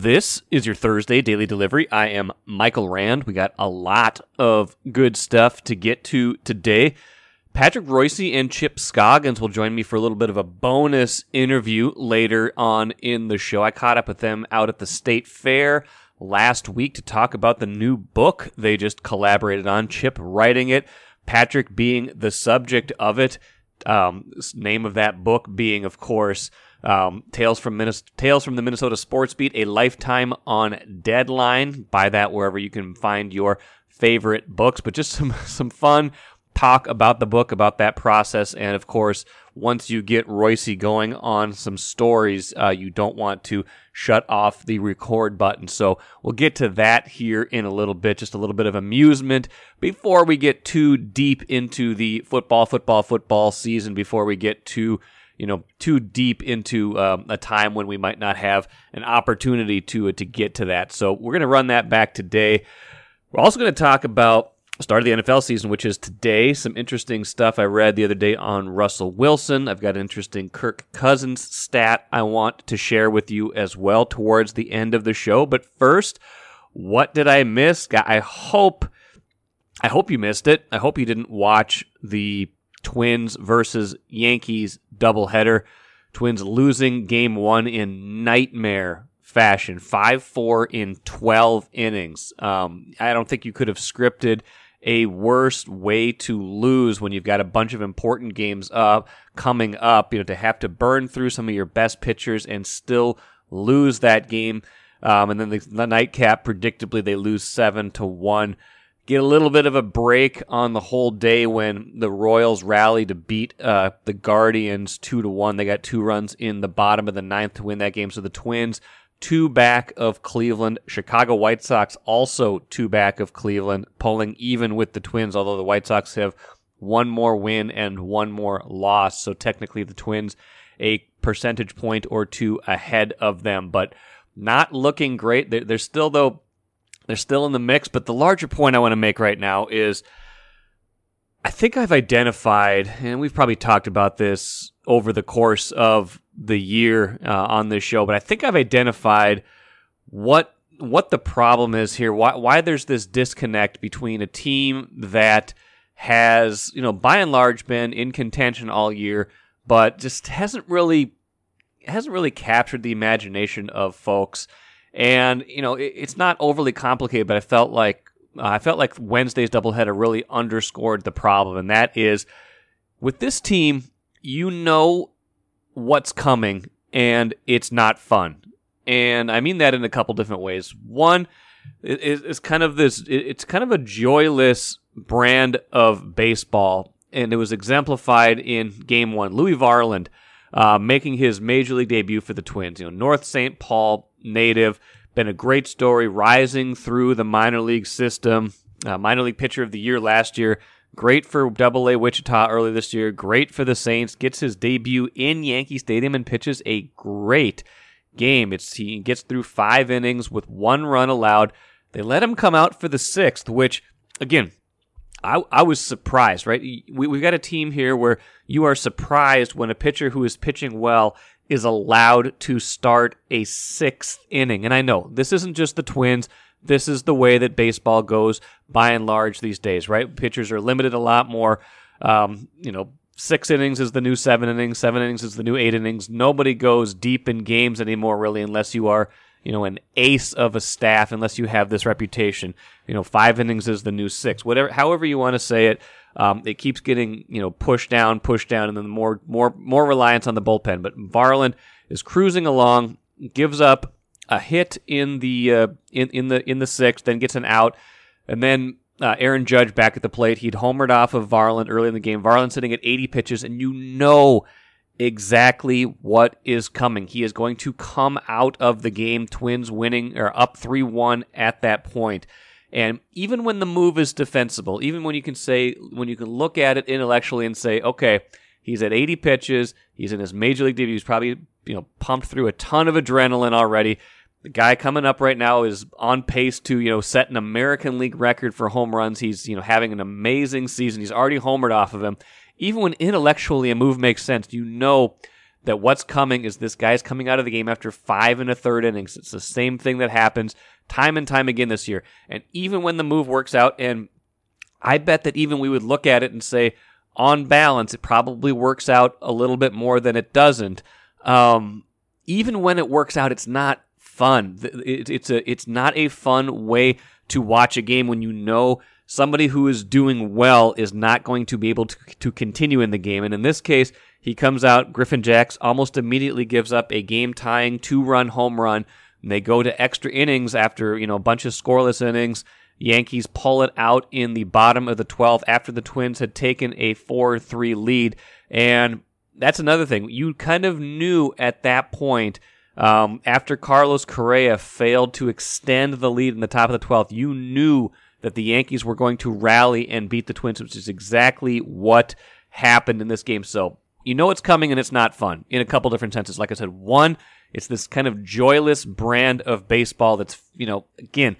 This is your Thursday daily delivery. I am Michael Rand. We got a lot of good stuff to get to today. Patrick Reusse and Chip Scoggins will join me for a little bit of a bonus interview later on in the show. I caught up with them out at the state fair last week to talk about the new book they just collaborated on. Chip writing it, Patrick being the subject of it. Um, name of that book being, of course, um, Tales from Minnesota, Tales from the Minnesota Sports Beat, a lifetime on deadline. Buy that wherever you can find your favorite books. But just some some fun talk about the book, about that process, and of course, once you get Reusse going on some stories, uh, you don't want to shut off the record button. So we'll get to that here in a little bit, just a little bit of amusement before we get too deep into the football, football, football season. Before we get too you know too deep into um, a time when we might not have an opportunity to to get to that. So we're going to run that back today. We're also going to talk about start of the NFL season, which is today. Some interesting stuff I read the other day on Russell Wilson. I've got an interesting Kirk Cousins stat I want to share with you as well towards the end of the show. But first, what did I miss? I hope I hope you missed it. I hope you didn't watch the Twins versus Yankees doubleheader. Twins losing game one in nightmare fashion, 5 4 in 12 innings. Um, I don't think you could have scripted a worse way to lose when you've got a bunch of important games up coming up. You know, to have to burn through some of your best pitchers and still lose that game. Um, and then the, the nightcap, predictably, they lose seven to one get a little bit of a break on the whole day when the Royals rally to beat uh, the Guardians two to one. They got two runs in the bottom of the ninth to win that game. So the Twins two back of Cleveland. Chicago White Sox also two back of Cleveland, pulling even with the Twins. Although the White Sox have one more win and one more loss, so technically the Twins a percentage point or two ahead of them, but not looking great. They're, they're still though they're still in the mix, but the larger point I want to make right now is I think I've identified, and we've probably talked about this over the course of the year uh, on this show, but I think I've identified what what the problem is here. Why why there's this disconnect between a team that has you know by and large been in contention all year, but just hasn't really hasn't really captured the imagination of folks and you know it, it's not overly complicated, but I felt like uh, I felt like Wednesday's doubleheader really underscored the problem, and that is with this team, you know what's coming, and it's not fun. And I mean that in a couple different ways. One is, kind of this; it's kind of a joyless brand of baseball, and it was exemplified in Game One. Louis Varland. Uh, making his major league debut for the Twins. You know, North St. Paul native. Been a great story, rising through the minor league system. Uh, minor league pitcher of the year last year. Great for Double A Wichita early this year. Great for the Saints. Gets his debut in Yankee Stadium and pitches a great game. It's he gets through five innings with one run allowed. They let him come out for the sixth, which again, I, I was surprised. Right, we we got a team here where you are surprised when a pitcher who is pitching well is allowed to start a sixth inning. And I know this isn't just the Twins. This is the way that baseball goes by and large these days, right? Pitchers are limited a lot more. Um, you know, six innings is the new seven innings, seven innings is the new eight innings. Nobody goes deep in games anymore, really, unless you are, you know, an ace of a staff, unless you have this reputation. You know, five innings is the new six. Whatever, however you want to say it. Um, it keeps getting you know pushed down, pushed down, and then more more more reliance on the bullpen. But Varland is cruising along, gives up a hit in the uh, in in the in the sixth, then gets an out, and then uh, Aaron Judge back at the plate. He'd homered off of Varland early in the game. Varland sitting at 80 pitches, and you know exactly what is coming. He is going to come out of the game, Twins winning or up 3 1 at that point. And even when the move is defensible, even when you can say, when you can look at it intellectually and say, okay, he's at 80 pitches, he's in his major league debut, he's probably, you know, pumped through a ton of adrenaline already. The guy coming up right now is on pace to, you know, set an American League record for home runs. He's, you know, having an amazing season. He's already homered off of him. Even when intellectually a move makes sense, you know that what's coming is this guy's coming out of the game after five and a third innings. It's the same thing that happens time and time again this year. And even when the move works out, and I bet that even we would look at it and say, on balance, it probably works out a little bit more than it doesn't. Um, even when it works out, it's not fun. It's a it's not a fun way to watch a game when you know somebody who is doing well is not going to be able to, to continue in the game. And in this case, he comes out, Griffin Jax almost immediately gives up a game tying two run home run. And they go to extra innings after, you know, a bunch of scoreless innings. Yankees pull it out in the bottom of the 12th after the Twins had taken a 4 3 lead. And that's another thing. You kind of knew at that point, um, after Carlos Correa failed to extend the lead in the top of the 12th, you knew that the Yankees were going to rally and beat the Twins, which is exactly what happened in this game. So you know it's coming and it's not fun in a couple different senses. Like I said, one, it's this kind of joyless brand of baseball that's, you know, again,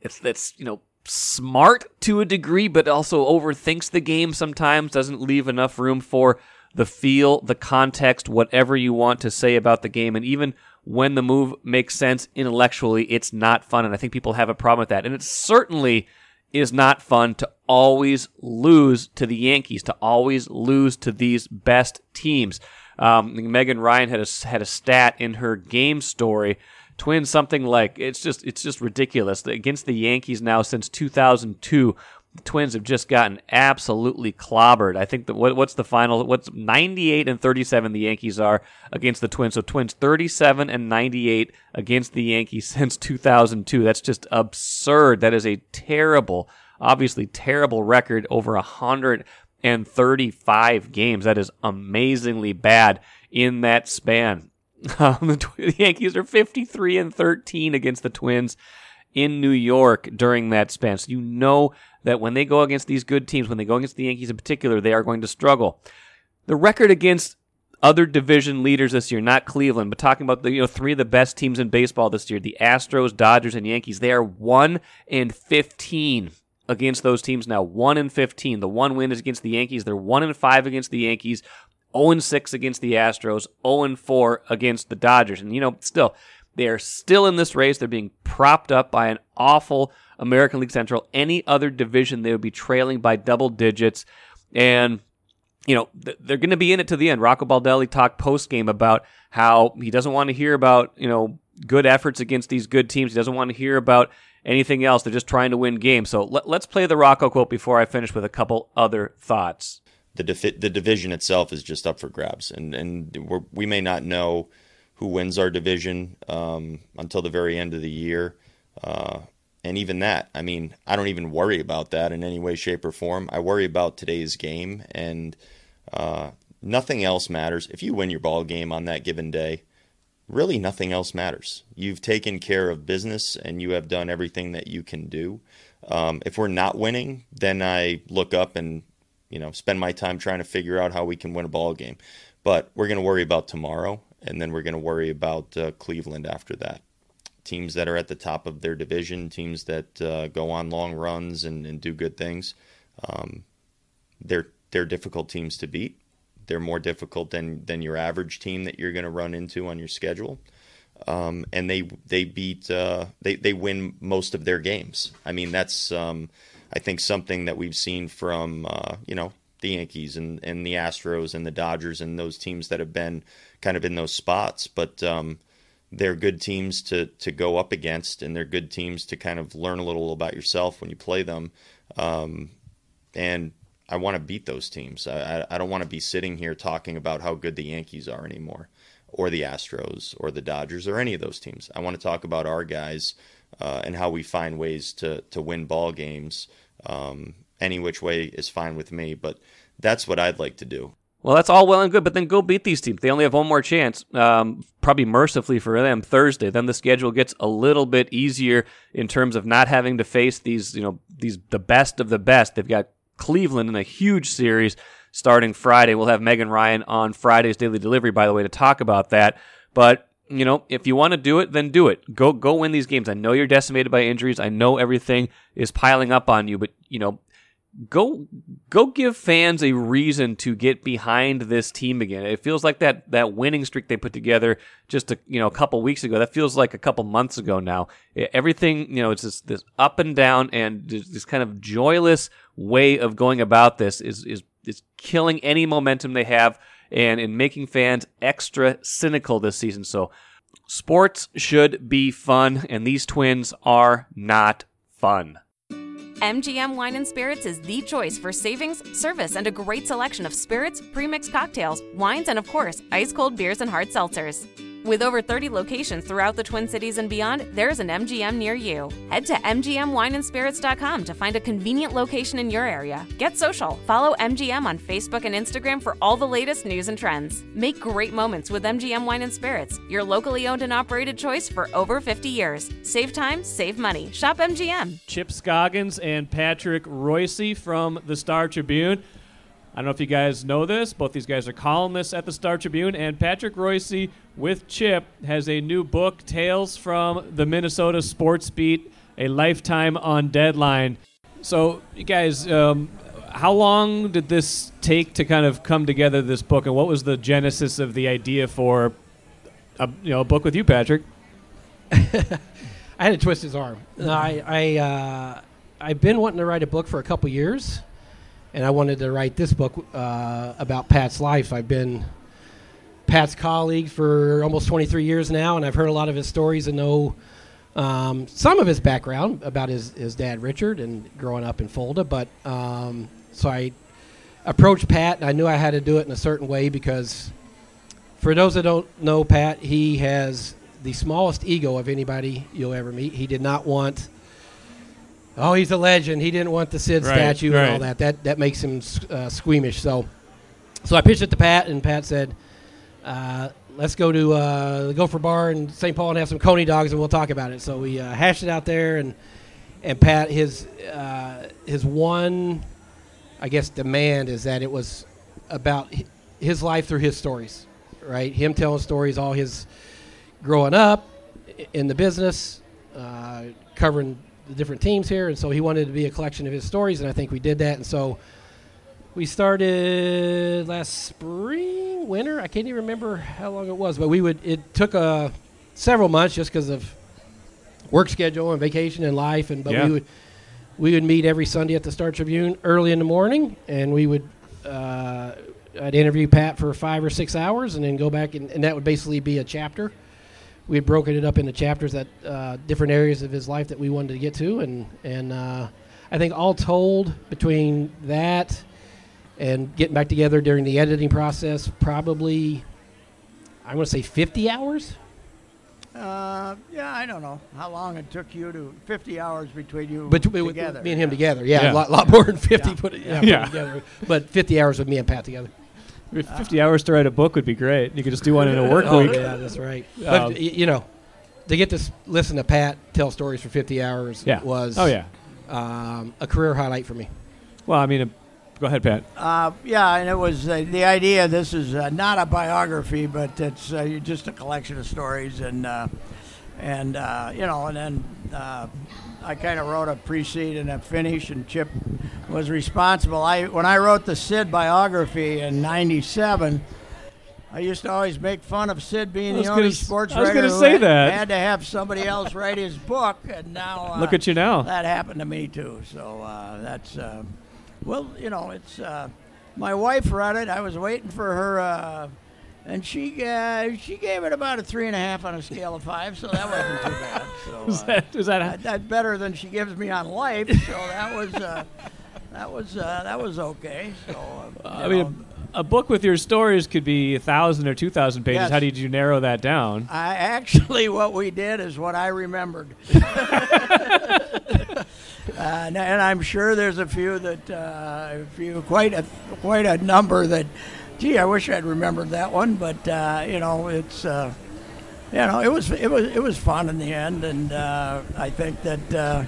it's that's, you know, smart to a degree, but also overthinks the game sometimes, doesn't leave enough room for the feel, the context, whatever you want to say about the game. And even when the move makes sense intellectually, it's not fun. And I think people have a problem with that. And it certainly is not fun to always lose to the Yankees, to always lose to these best teams. Um, Megan Ryan had a, had a stat in her game story. Twins something like it's just it's just ridiculous against the Yankees now since 2002 the Twins have just gotten absolutely clobbered. I think that what, what's the final? What's 98 and 37 the Yankees are against the Twins. So Twins 37 and 98 against the Yankees since 2002. That's just absurd. That is a terrible, obviously terrible record over 135 games. That is amazingly bad in that span. Um, the, the Yankees are 53 and 13 against the Twins in New York during that span. So you know that when they go against these good teams, when they go against the Yankees in particular, they are going to struggle. The record against other division leaders this year, not Cleveland, but talking about the you know three of the best teams in baseball this year, the Astros, Dodgers, and Yankees. They are one and fifteen against those teams now. One and fifteen. The one win is against the Yankees. They're one and five against the Yankees. 0 and 6 against the Astros, 0 and 4 against the Dodgers. And you know, still, they are still in this race. They're being propped up by an awful American League Central. Any other division, they would be trailing by double digits. And, you know, they're going to be in it to the end. Rocco Baldelli talked post game about how he doesn't want to hear about, you know, good efforts against these good teams. He doesn't want to hear about anything else. They're just trying to win games. So let, us play the Rocco quote before I finish with a couple other thoughts. The, defi- the division itself is just up for grabs, and and we may not know who wins our division um, until the very end of the year. Uh, and even that, I mean, I don't even worry about that in any way, shape, or form. I worry about today's game, and uh, nothing else matters. If you win your ball game on that given day, really nothing else matters. You've taken care of business, and you have done everything that you can do. Um, if we're not winning, then I look up and you know spend my time trying to figure out how we can win a ball game. But we're going to worry about tomorrow, and then we're going to worry about uh, Cleveland after that teams that are at the top of their division, teams that uh, go on long runs and, and do good things. Um, they're they're difficult teams to beat. They're more difficult than than your average team that you're going to run into on your schedule. Um, and they they beat uh, they they win most of their games. I mean that's um, I think something that we've seen from uh, you know the Yankees and, and the Astros and the Dodgers and those teams that have been kind of in those spots. But um, they're good teams to to go up against, and they're good teams to kind of learn a little about yourself when you play them. Um, and I want to beat those teams. I, I don't want to be sitting here talking about how good the Yankees are anymore, or the Astros, or the Dodgers, or any of those teams. I want to talk about our guys uh, and how we find ways to to win ball games. Um, any which way is fine with me, but that's what I'd like to do. Well, that's all well and good, but then go beat these teams. They only have one more chance, um, probably mercifully for them, Thursday. Then the schedule gets a little bit easier in terms of not having to face these, you know, these the best of the best. They've got Cleveland in a huge series starting Friday. We'll have Megan Ryan on Friday's Daily Delivery, by the way, to talk about that. But you know, if you want to do it, then do it. Go go win these games. I know you're decimated by injuries. I know everything is piling up on you, but you know, go go give fans a reason to get behind this team again. It feels like that that winning streak they put together just a you know a couple weeks ago. That feels like a couple months ago now. Everything you know, it's this, this up and down and this kind of joyless way of going about this is is is killing any momentum they have and in making fans extra cynical this season. So sports should be fun, and these twins are not fun. MGM Wine and Spirits is the choice for savings, service, and a great selection of spirits, premixed cocktails, wines, and of course, ice cold beers and hard seltzers. With over 30 locations throughout the Twin Cities and beyond, there's an MGM near you. Head to MGMWineandSpirits.com to find a convenient location in your area. Get social. Follow MGM on Facebook and Instagram for all the latest news and trends. Make great moments with MGM Wine and Spirits, your locally owned and operated choice for over 50 years. Save time, save money. Shop MGM. Chip Scoggins and Patrick Reusse from the Star Tribune. I don't know if you guys know this. Both these guys are columnists at the Star Tribune, and Patrick Reusse with Chip has a new book, Tales from the Minnesota Sports Beat, a lifetime on deadline. So, you guys, um, how long did this take to kind of come together? This book, and what was the genesis of the idea for a you know a book with you, Patrick? I had to twist his arm. I I uh, I've been wanting to write a book for a couple years and I wanted to write this book uh, about Pat's life. I've been Pat's colleague for almost 23 years now, and I've heard a lot of his stories and know um, some of his background about his, his dad Richard and growing up in Fulda. But um, so I approached Pat, and I knew I had to do it in a certain way because, for those that don't know Pat, he has the smallest ego of anybody you'll ever meet. He did not want oh, he's a legend. He didn't want the Sid right, statue right. and all that. That that makes him uh, squeamish. So, so I pitched it to Pat, and Pat said, uh, "Let's go to uh, the Gopher Bar in St. Paul and have some coney dogs, and we'll talk about it." So we uh, hashed it out there, and and Pat his uh, his one, I guess, demand is that it was about his life through his stories, right? Him telling stories, all his growing up in the business, uh, covering the different teams here, and so he wanted to be a collection of his stories, and I think we did that. And so we started last spring, winter. I can't even remember how long it was, but we would. It took uh, several months just because of work schedule and vacation and life, and but yeah. we would we would meet every Sunday at the Star Tribune early in the morning, and we would. Uh, I'd interview Pat for five or six hours, and then go back, and, and that would basically be a chapter we had broken it up into chapters that uh, different areas of his life that we wanted to get to, and and uh, I think all told between that and getting back together during the editing process, probably I'm going to say 50 hours. Uh, yeah, I don't know how long it took you to 50 hours between you but, together. With me and him yeah. together, yeah, yeah, a lot, lot more than 50 yeah. put it yeah, yeah. together. But 50 hours with me and Pat together. 50 hours to write a book would be great. You could just do one in a work oh, week. Yeah, that's right. Um, but, you know, to get to listen to Pat tell stories for 50 hours yeah. was oh, yeah. Um, a career highlight for me. Well, I mean, uh, go ahead, Pat. Uh, yeah, and it was uh, the idea. This is uh, not a biography, but it's uh, just a collection of stories, and uh, and you know, and then I kind of wrote a precede and a finish, and Chip was responsible. I when I wrote the Sid biography in '97. I used to always make fun of Sid being the only sports writer I was who say had, that. had to have somebody else write his book, and now uh, look at you now. That happened to me too. So uh, that's uh, well, you know, it's uh, my wife read it. I was waiting for her uh, and she uh, she gave it about a three and a half on a scale of five, so that wasn't too bad. So, is that, is that, uh, that's better than she gives me on life. So that was uh, that was uh, that was okay. So uh, I mean. A, a book with your stories could be a thousand or two thousand pages. Yes. How did you narrow that down? I actually, what we did is what I remembered. Uh, and, and, I'm sure there's a few that, uh, a few, quite a, quite a number that gee, I wish I'd remembered that one, but uh, you know, it's uh, you know, it was it was it was fun in the end, and uh, I think that uh,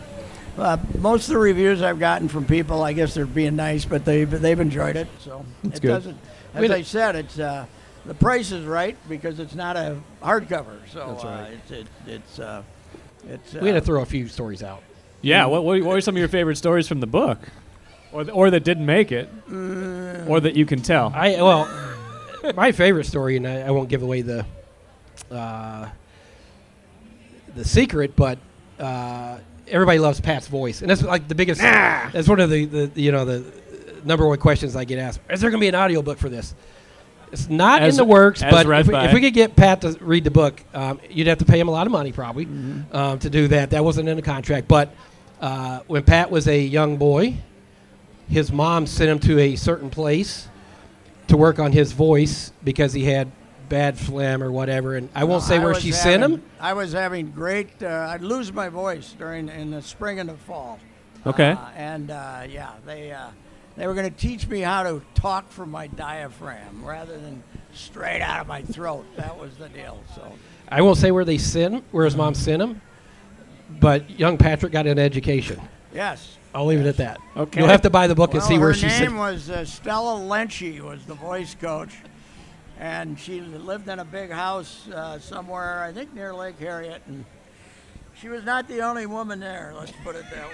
uh, most of the reviews I've gotten from people, I guess they're being nice, but they've they've enjoyed it. So That's it good. doesn't. As I said, it's uh, the price is right because it's not a hardcover, so That's right. it's it, it's it's. we had to throw a few stories out. Yeah, what, what, what were some of your favorite stories from the book? Or th- or that didn't make it, or that you can tell. I well, my favorite story, and I, I won't give away the uh, the secret, but uh, everybody loves Pat's voice, and that's like the biggest. That's one of the, the you know the number one questions I get asked. Is there going to be an audiobook for this? It's not As- in the works, as but read if we, by- if we could get Pat to read the book, um, you'd have to pay him a lot of money probably um, to do that. That wasn't in the contract. But uh, when Pat was a young boy, his mom sent him to a certain place to work on his voice because he had bad phlegm or whatever. And I won't say I where was she sent him. I was having great. Uh, I'd lose my voice during in the spring and the fall. Okay. Uh, and uh, yeah, they uh, they were going to teach me how to talk from my diaphragm rather than straight out of my throat. That was the deal. So I won't say where they sent him, where his mom sent him. But young Patrick got an education. yes. I'll leave it at that. Okay. You'll have to buy the book and Well, see where she's. her she name was uh, Stella Lenchi was the voice coach, and she lived in a big house uh, somewhere, I think near Lake Harriet, and she was not the only woman there. Let's put it that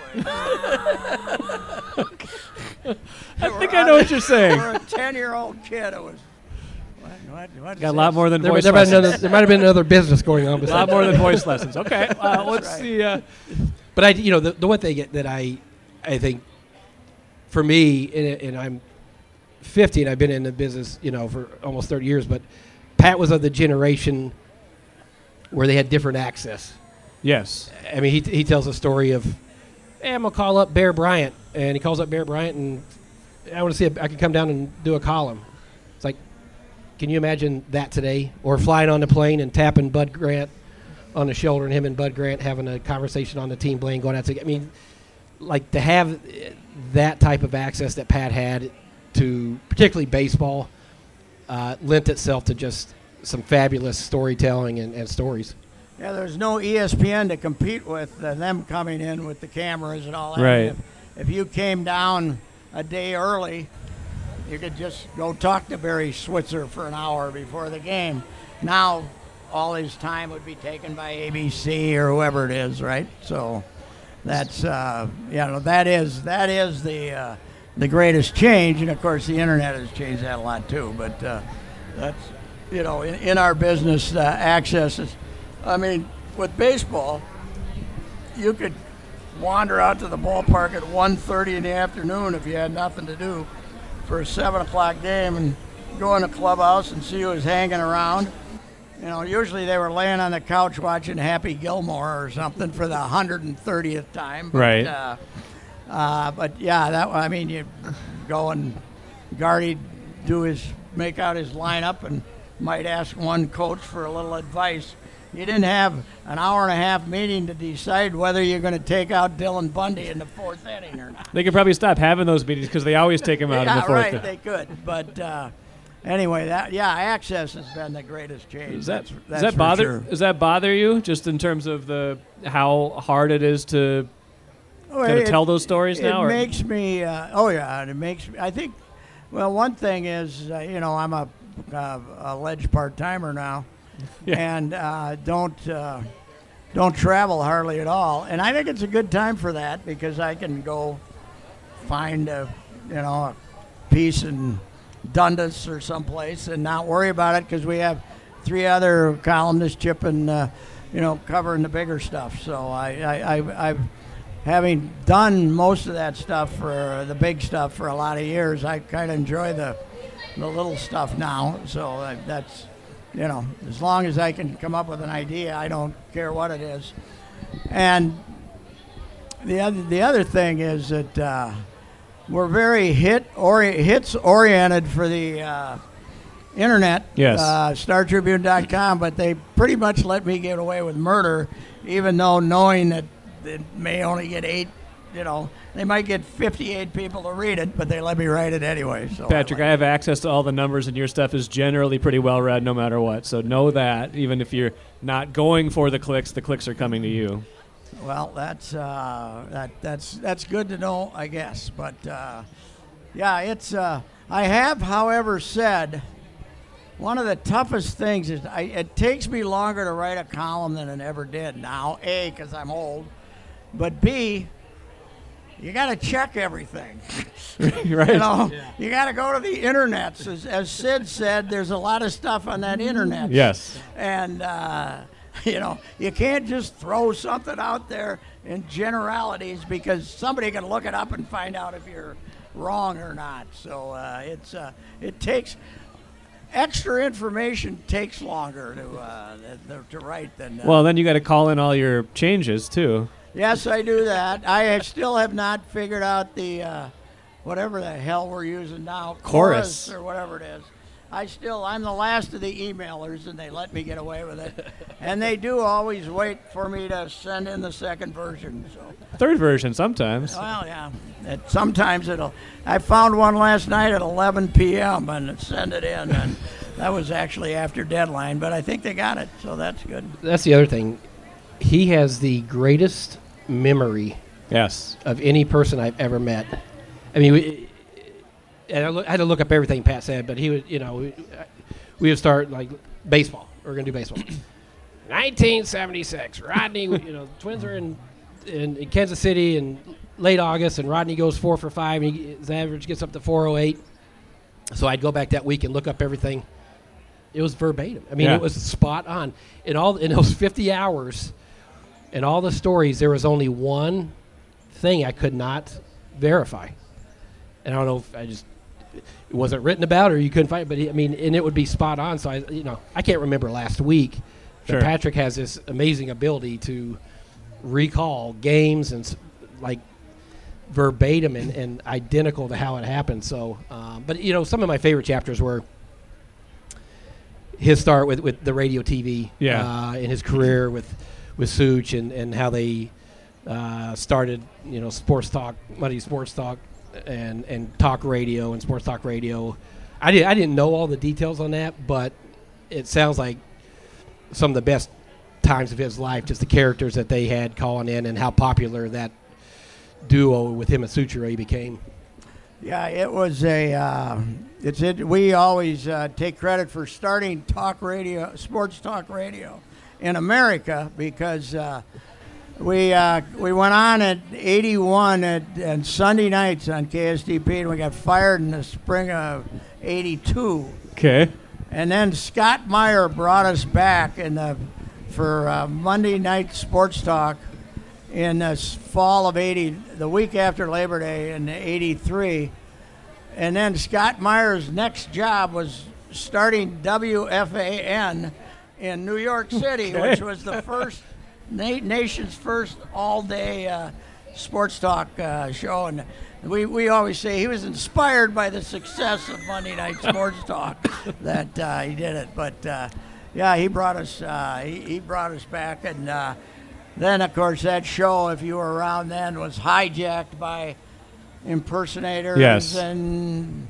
way. I think I know what you're saying. For a ten-year-old kid, it was. What, what, what Got a lot more than There, voice there, might have been lessons. another, there might have been another business going on A lot more than voice lessons. Okay. Uh, what's right. the? Uh, But I, you know, the, the one thing that I, I think, for me, and, and I'm 50 and I've been in the business, you know, for almost 30 years. But Pat was of the generation where they had different access. yes. I mean, he, he tells a story of, hey, I'm gonna call up Bear Bryant, and he calls up Bear Bryant, and I want to see if I can come down and do a column. It's like, can you imagine that today? Or flying on the plane and tapping Bud Grant on the shoulder, and him and Bud Grant having a conversation on the team plane, going out to. I mean, like to have that type of access that Pat had to, particularly baseball, uh, lent itself to just some fabulous storytelling and, and stories. Yeah, there's no ESPN to compete with uh, them coming in with the cameras and all that. Right. If, if you came down a day early, you could just go talk to Barry Switzer for an hour before the game. Now, all his time would be taken by ABC or whoever it is, right? So, that's uh, you know that is that is the uh, the greatest change, and of course the internet has changed that a lot too. But uh, that's you know in, in our business uh, access is, I mean, with baseball, you could wander out to the ballpark at 1.30 in the afternoon if you had nothing to do for a seven o'clock game and go in the clubhouse and see who was hanging around. You know, usually they were laying on the couch watching Happy Gilmore or something for the 130th time. But, Right. Uh, uh, but yeah, that I mean, you go and Gardy do his make out his lineup and might ask one coach for a little advice. You didn't have an hour and a half meeting to decide whether you're going to take out Dylan Bundy in the fourth inning or not. They could probably stop having those meetings because they always take him out in the fourth. Yeah, right. They could, but uh, anyway, that yeah, access has been the greatest change. Does that that's, does that bother sure. does that bother you just in terms of the how hard it is to Well, it- tell those stories it now, or- it makes me. Uh, oh yeah, it makes me. I think. Well, one thing is, uh, you know, I'm a, uh, a ledge part timer now, Yeah. and uh, don't uh, don't travel hardly at all. And I think it's a good time for that because I can go find a, you know, a piece in Dundas or someplace and not worry about it because we have three other columnists chipping, uh, you know, covering the bigger stuff. So I, I, I, I've having done most of that stuff for the big stuff for a lot of years. I kind of enjoy the the little stuff now. So I, that's you know, as long as I can come up with an idea, I don't care what it is. And the other the other thing is that uh, we're very hit ori- hits oriented for the uh, internet. Yes. Uh, StarTribune.com, but they pretty much let me get away with murder, even though knowing that it may only get eight. You know, they might get 58 people to read it, but they let me write it anyway. So Patrick, I I like have access to all the numbers, and your stuff is generally pretty well read, no matter what. So know that even if you're not going for the clicks, the clicks are coming to you. It. Well, that's uh, that that's that's good to know, I guess. But uh, yeah, it's. Uh, I have, however, said one of the toughest things is I, it takes me longer to write a column than it ever did now. A, because I'm old, but B, you got to check everything. right. You know, you got to go to the internet. As, as Sid said, there's a lot of stuff on that internet. Yes. And, uh, you know, you can't just throw something out there in generalities because somebody can look it up and find out if you're wrong or not. So uh, it's uh, it takes extra information takes longer to uh, to write than uh, Well, then you got to call in all your changes too. Yes, I do that. I still have not figured out the uh, whatever the hell we're using now, Chorus. or whatever it is. I still, I'm the last of the emailers, and they let me get away with it. and they do always wait for me to send in the second version. So, Third version sometimes. well, yeah. It, sometimes it'll. I found one last night at 11 p.m. and send it in, and that was actually after deadline. But I think they got it, so that's good. That's the other thing. He has the greatest memory Yes. of any person I've ever met. I mean, we, and I, look, I had to look up everything Pat said, but he would, you know, we, we would start like baseball. We're gonna do baseball. 1976. Rodney, you know, Twins are in, in in Kansas City in late August, and Rodney goes four for five, and he, his average gets up to 408. So I'd go back that week and look up everything. It was verbatim. I mean, Yeah. it was spot on. In all in those 50 hours, in all the stories, there was only one thing I could not verify. And I don't know if I just it wasn't written about or you couldn't find it, but he, I mean, and it would be spot on. So I, you know, I can't remember last week. Sure. Patrick has this amazing ability to recall games and like verbatim and, and identical to how it happened. So, um, but you know, some of my favorite chapters were his start with, with the radio TV Yeah. uh, in his career with with Such and, and how they uh, started you know sports talk Monday Sports Talk and and talk radio and sports talk radio. I did I didn't know all the details on that, but it sounds like some of the best times of his life. Just the characters that they had calling in and how popular that duo with him and Soucheray became. Yeah, it was a. Uh, it's it. We always uh, take credit for starting talk radio, sports talk radio, in America because uh, we uh, we went on at '81 at and Sunday nights on KSTP, and we got fired in the spring of '82. Okay. And then Scott Meyer brought us back in the for uh, Monday night sports talk in the fall of 80, the week after Labor Day in 83. And then Scott Meyer's next job was starting WFAN in New York City, which was the first na- nation's first all-day uh, sports talk uh, show. And we, we always say he was inspired by the success of Monday Night Sports Talk that uh, he did it. But uh, yeah, he brought us uh, he, he brought us back, and uh, then of course that show, if you were around then, was hijacked by impersonators Yes. and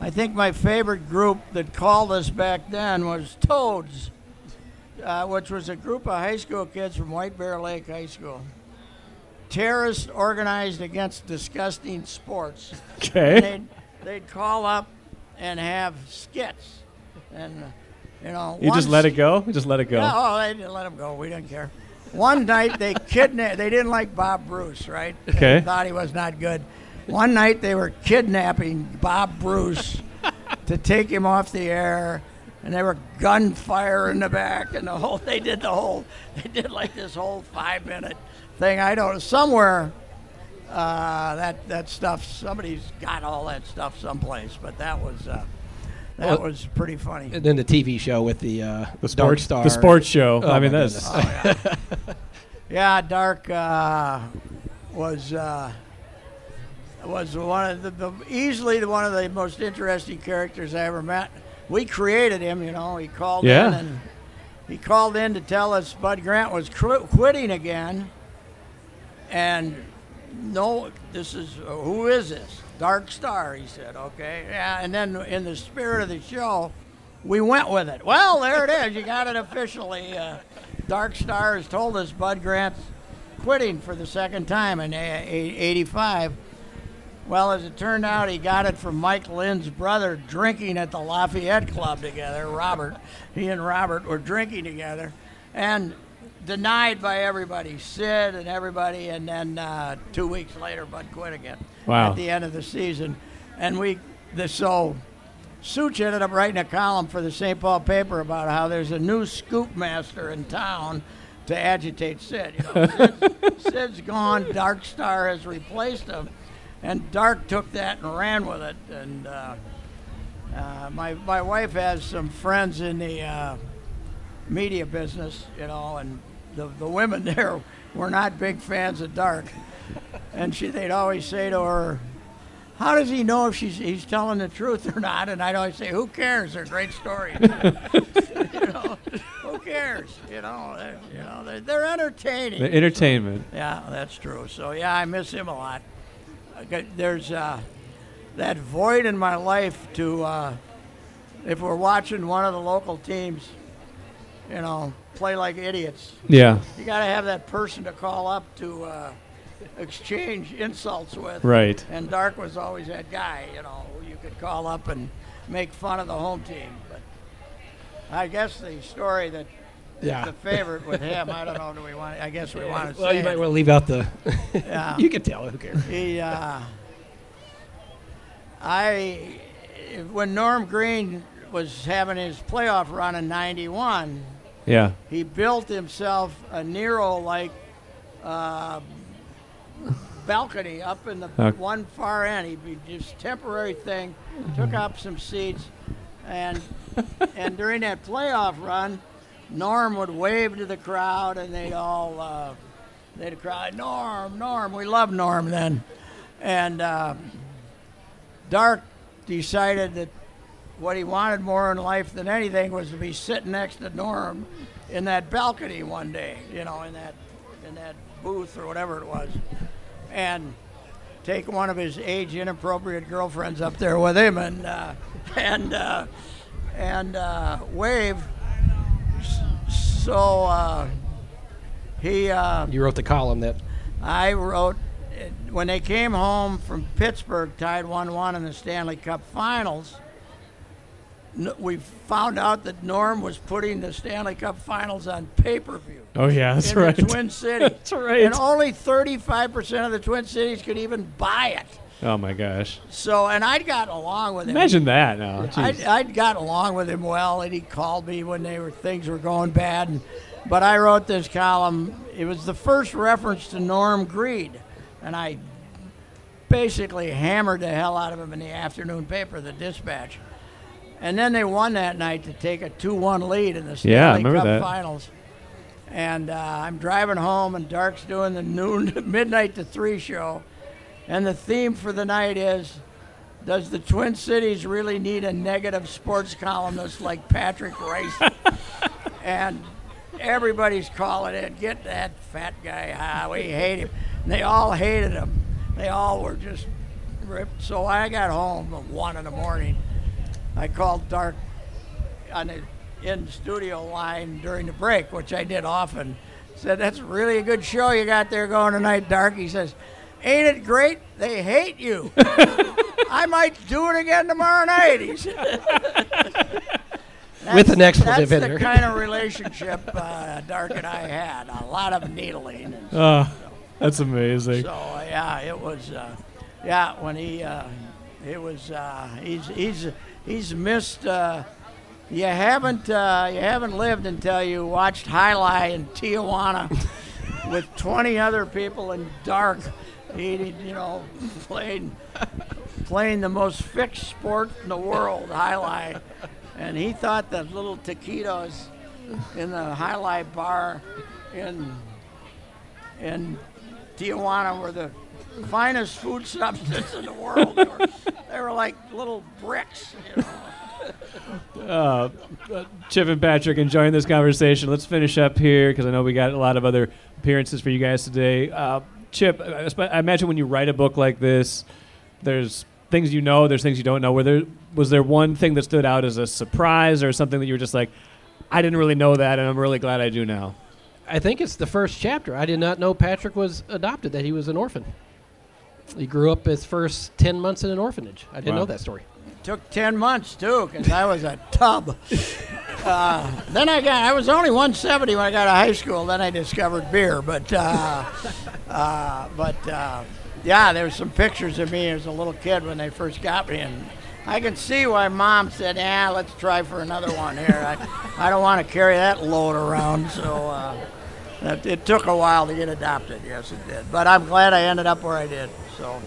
I think my favorite group that called us back then was Toads, uh, which was a group of high school kids from White Bear Lake High School. Terrorists organized against disgusting sports. Okay. They'd, they'd call up and have skits. And, you know. You just let it go. You just let it go. oh, they didn't let him go. We didn't care. One night they kidnapped. They didn't like Bob Bruce, right? Okay. They thought he was not good. One night they were kidnapping Bob Bruce to take him off the air, and they were gunfire in the back, and the whole. They did the whole. They did like this whole five minute thing. I don't somewhere. Uh, that that stuff. Somebody's got all that stuff someplace, but that was. Uh, that Well- was pretty funny. And then the TV show with the uh, The sports. Star. The sports show. Oh, I mean, my that's. goodness. Yeah, Dark uh, was uh, was one of the, the easily one of the most interesting characters I ever met. We created him, you know. He called Yeah. in and he called in to tell us Bud Grant was qu- quitting again, and no, this is who is this? Dark Star, he said. Okay, yeah, and then in the spirit of the show, we went with it. Well, there it is. You got it officially. Uh, Dark Star has told us Bud Grant's quitting for the second time in a- a- 85. Well, as it turned out, he got it from Mike Lynn's brother drinking at the Lafayette Club together. Robert, he and Robert were drinking together, and denied by everybody, Sid and everybody, and then uh, two weeks later, Bud quit again. Wow. At the end of the season, and we the so. Such ended up writing a column for the St. Paul paper about how there's a new scoop master in town to agitate Sid. You know, Sid's, Sid's gone. Dark Star has replaced him, and Dark took that and ran with it. And uh, uh, my my wife has some friends in the uh, media business, you know, and the the women there were not big fans of Dark, and she they'd always say to her. How does he know if she's he's telling the truth or not? And I'd always say, "Who cares? They're great stories." you know, who cares? You know, they're, you know, they're, they're entertaining. The entertainment. Yeah, that's true. So yeah, I miss him a lot. There's uh, that void in my life to uh, if we're watching one of the local teams, you know, play like idiots. Yeah. You got to have that person to call up to uh, exchange insults with. Right. And Dark was always that guy, you know, who you could call up and make fun of the home team. But I guess the story that Yeah. the favorite with him, I don't know, do we want? I guess we want to Well, say. you might want to leave out the. Yeah. you can tell. Who cares? He, uh, I, when Norm Green was having his playoff run in '91, Yeah. he built himself a Nero-like uh, balcony up in the Okay. one far end. He be just temporary thing, took up some seats, and and during that playoff run, Norm would wave to the crowd, and they'd all uh, they'd cry, "Norm, Norm!" We love Norm then, and uh, Dark decided that what he wanted more in life than anything was to be sitting next to Norm in that balcony one day, you know, in that in that booth or whatever it was, and take one of his age inappropriate girlfriends up there with him and uh, and uh, and uh, wave. S- So uh, he. Uh, You wrote the column that. I wrote when they came home from Pittsburgh, tied one-one in the Stanley Cup Finals. We found out that Norm was putting the Stanley Cup Finals on pay-per-view Oh yeah, that's in right. the Twin Cities. That's right. And only 35% of the Twin Cities could even buy it. Oh my gosh. So, and I'd gotten along with him. Imagine that now. I'd, I'd gotten along with him well, and he called me when they were things were going bad. And, but I wrote this column. It was the first reference to Norm Greed, and I basically hammered the hell out of him in the afternoon paper, the Dispatch. And then they won that night to take a two-one lead in the Stanley Yeah, I Cup that. Finals. And uh, I'm driving home, and Dark's doing the noon, midnight to three show, and the theme for the night is does the Twin Cities really need a negative sports columnist like Patrick Rice? and everybody's calling it, get that fat guy. Ah, we hate him. And they all hated him. They all were just ripped. So I got home at one in the morning. I called Dark on the in studio line during the break, which I did often. Said, "That's really a good show you got there going tonight, Dark." He says, "Ain't it great? They hate you." I might do it again tomorrow night. He said. With an That's- expletive in That's there. the kind of relationship uh, Dark and I had. A lot of needling. And Oh, that's amazing. so yeah, it was. Uh, yeah, when he, uh, it was. Uh, he's he's he's missed. Uh, you haven't uh, you haven't lived until you watched jai alai in Tijuana with 20 other people in dark. He, you know, playing playing the most fixed sport in the world, jai alai, and he thought the little taquitos in the jai alai bar in in Tijuana were the finest food substance in the world. They were, they were like little bricks, you know. Uh, uh, Chip and Patrick enjoying this conversation. Let's finish up here because I know we got a lot of other appearances for you guys today. Uh, Chip, I imagine when you write a book like this, there's things you know, there's things you don't know. Were there was there one thing that stood out as a surprise or something that you were just like, I didn't really know that, and I'm really glad I do now. I think it's the first chapter. I did not know Patrick was adopted, that he was an orphan. He grew up his first 10 months in an orphanage. I didn't Wow. know that story. Took 10 months, too, because I was a tub. uh, then I got I was only 170 when I got to high school. Then I discovered beer, but uh, uh, but uh, yeah, there was some pictures of me as a little kid when they first got me, and I can see why mom said, "Yeah, let's try for another one here." I, I don't want to carry that load around, so uh, it, it took a while to get adopted. Yes, it did, but I'm glad I ended up where I did. So,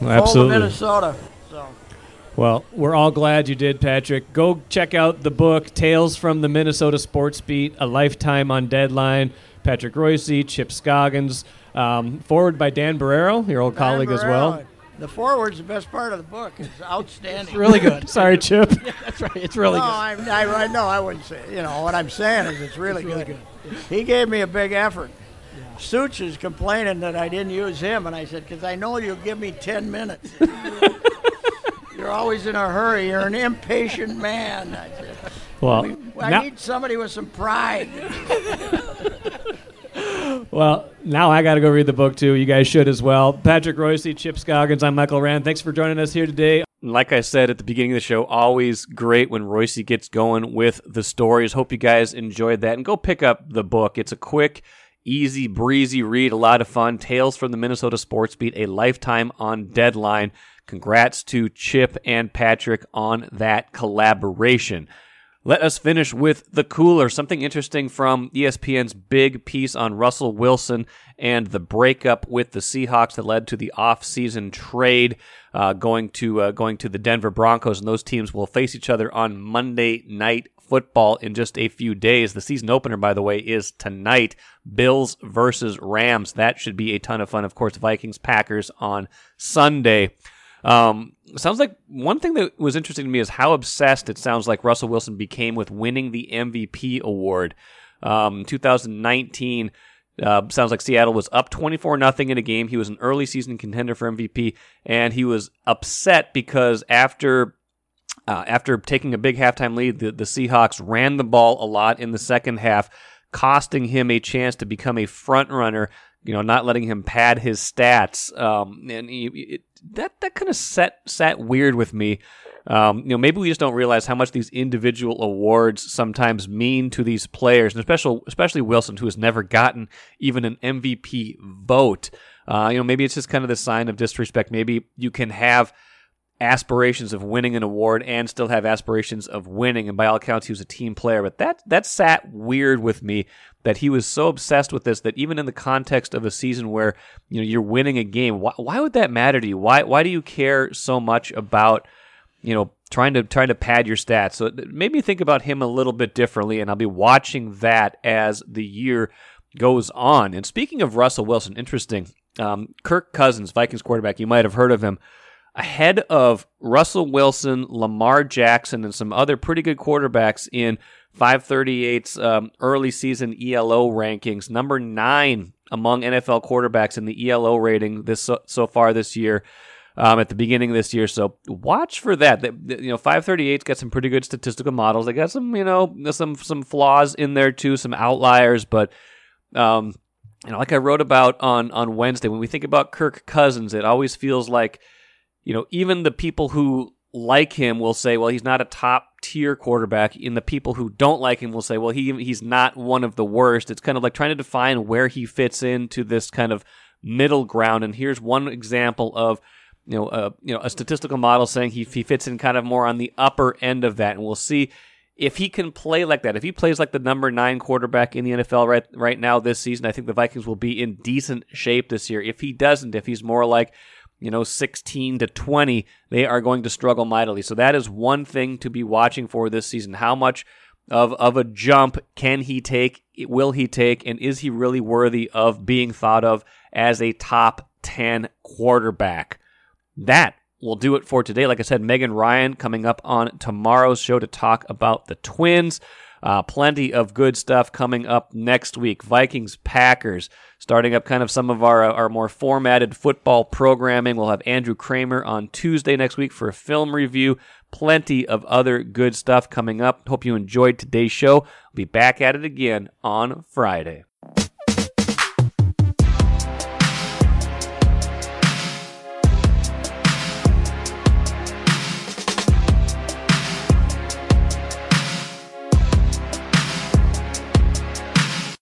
of absolutely. Minnesota. So. Well, we're all glad you did, Patrick. Go check out the book, Tales from the Minnesota Sports Beat, A Lifetime on Deadline. Patrick Reusse, Chip Scoggins, um, forward by Dan Barreiro, your old colleague as well. Barreiro. The forward's the best part of the book. It's outstanding. It's really good. Sorry, Chip. That's right. It's really no, good. I, I, I know I wouldn't say. You know what I'm saying is it's really, It's really good. good. He gave me a big effort. Such is complaining that I didn't use him, and I said, "Because I know you'll give me ten minutes. You're always in a hurry. You're an impatient man." I said, Well, "I now, need somebody with some pride." well, now I got to go read the book too. You guys should as well. Patrick Reusse, Chip Scoggins, I'm Michael Rand. Thanks for joining us here today. Like I said at the beginning of the show, always great when Reusse gets going with the stories. Hope you guys enjoyed that and go pick up the book. It's a quick, easy, breezy read, a lot of fun. Tales from the Minnesota Sports Beat, a lifetime on deadline. Congrats to Chip and Patrick on that collaboration. Let us finish with the cooler. Something interesting from ESPN's big piece on Russell Wilson and the breakup with the Seahawks that led to the offseason trade uh, going to uh, going to the Denver Broncos, and those teams will face each other on Monday night football in just a few days. The season opener, by the way, is tonight. Bills versus Rams. That should be a ton of fun. Of course, Vikings Packers on Sunday. Um, sounds like one thing that was interesting to me is how obsessed it sounds like Russell Wilson became with winning the MVP award. Um, 2019 uh, sounds like Seattle was up 24 nothing in a game. He was an early season contender for MVP, and he was upset because after uh, after taking a big halftime lead, the, the Seahawks ran the ball a lot in the second half, costing him a chance to become a front runner. You know, not letting him pad his stats, um, and he, it, that that kind of set sat weird with me. Um, you know, maybe we just don't realize how much these individual awards sometimes mean to these players, and especially especially Wilson, who has never gotten even an MVP vote. Uh, you know, maybe it's just kind of the sign of disrespect. Maybe you can have aspirations of winning an award and still have aspirations of winning. And by all accounts, he was a team player. But that that sat weird with me that he was so obsessed with this that even in the context of a season where you know you're winning a game, why, why would that matter to you? Why why do you care so much about you know trying to trying to pad your stats? So it made me think about him a little bit differently, and I'll be watching that as the year goes on. And speaking of Russell Wilson, interesting. Um, Kirk Cousins, Vikings quarterback, you might have heard of him ahead of Russell Wilson, Lamar Jackson, and some other pretty good quarterbacks in 538's um, early season ELO rankings. Number nine among NFL quarterbacks in the ELO rating this so, so far this year. Um, at the beginning of this year, so watch for that. The, the, you know, 538's got some pretty good statistical models. They got some, you know, some some flaws in there too, some outliers, but um, you know, like I wrote about on on Wednesday, when we think about Kirk Cousins, it always feels like you know, even the people who like him will say, well, he's not a top tier quarterback. And the people who don't like him will say, well, he he's not one of the worst. It's kind of like trying to define where he fits into this kind of middle ground. And here's one example of you know, a, you know, a statistical model saying he, he fits in kind of more on the upper end of that. And we'll see if he can play like that. If he plays like the number nine quarterback in the NFL right right now this season, I think the Vikings will be in decent shape this year. If he doesn't, if he's more like you know, 16 to 20, they are going to struggle mightily. So that is one thing to be watching for this season. How much of, of a jump can he take? Will he take? And is he really worthy of being thought of as a top 10 quarterback? That will do it for today. Like I said, Megan Ryan coming up on tomorrow's show to talk about the Twins. Uh, plenty of good stuff coming up next week. Vikings, Packers, starting up kind of some of our, our more formatted football programming. We'll have Andrew Krammer on Tuesday next week for a film review. Plenty of other good stuff coming up. Hope you enjoyed today's show. We'll be back at it again on Friday.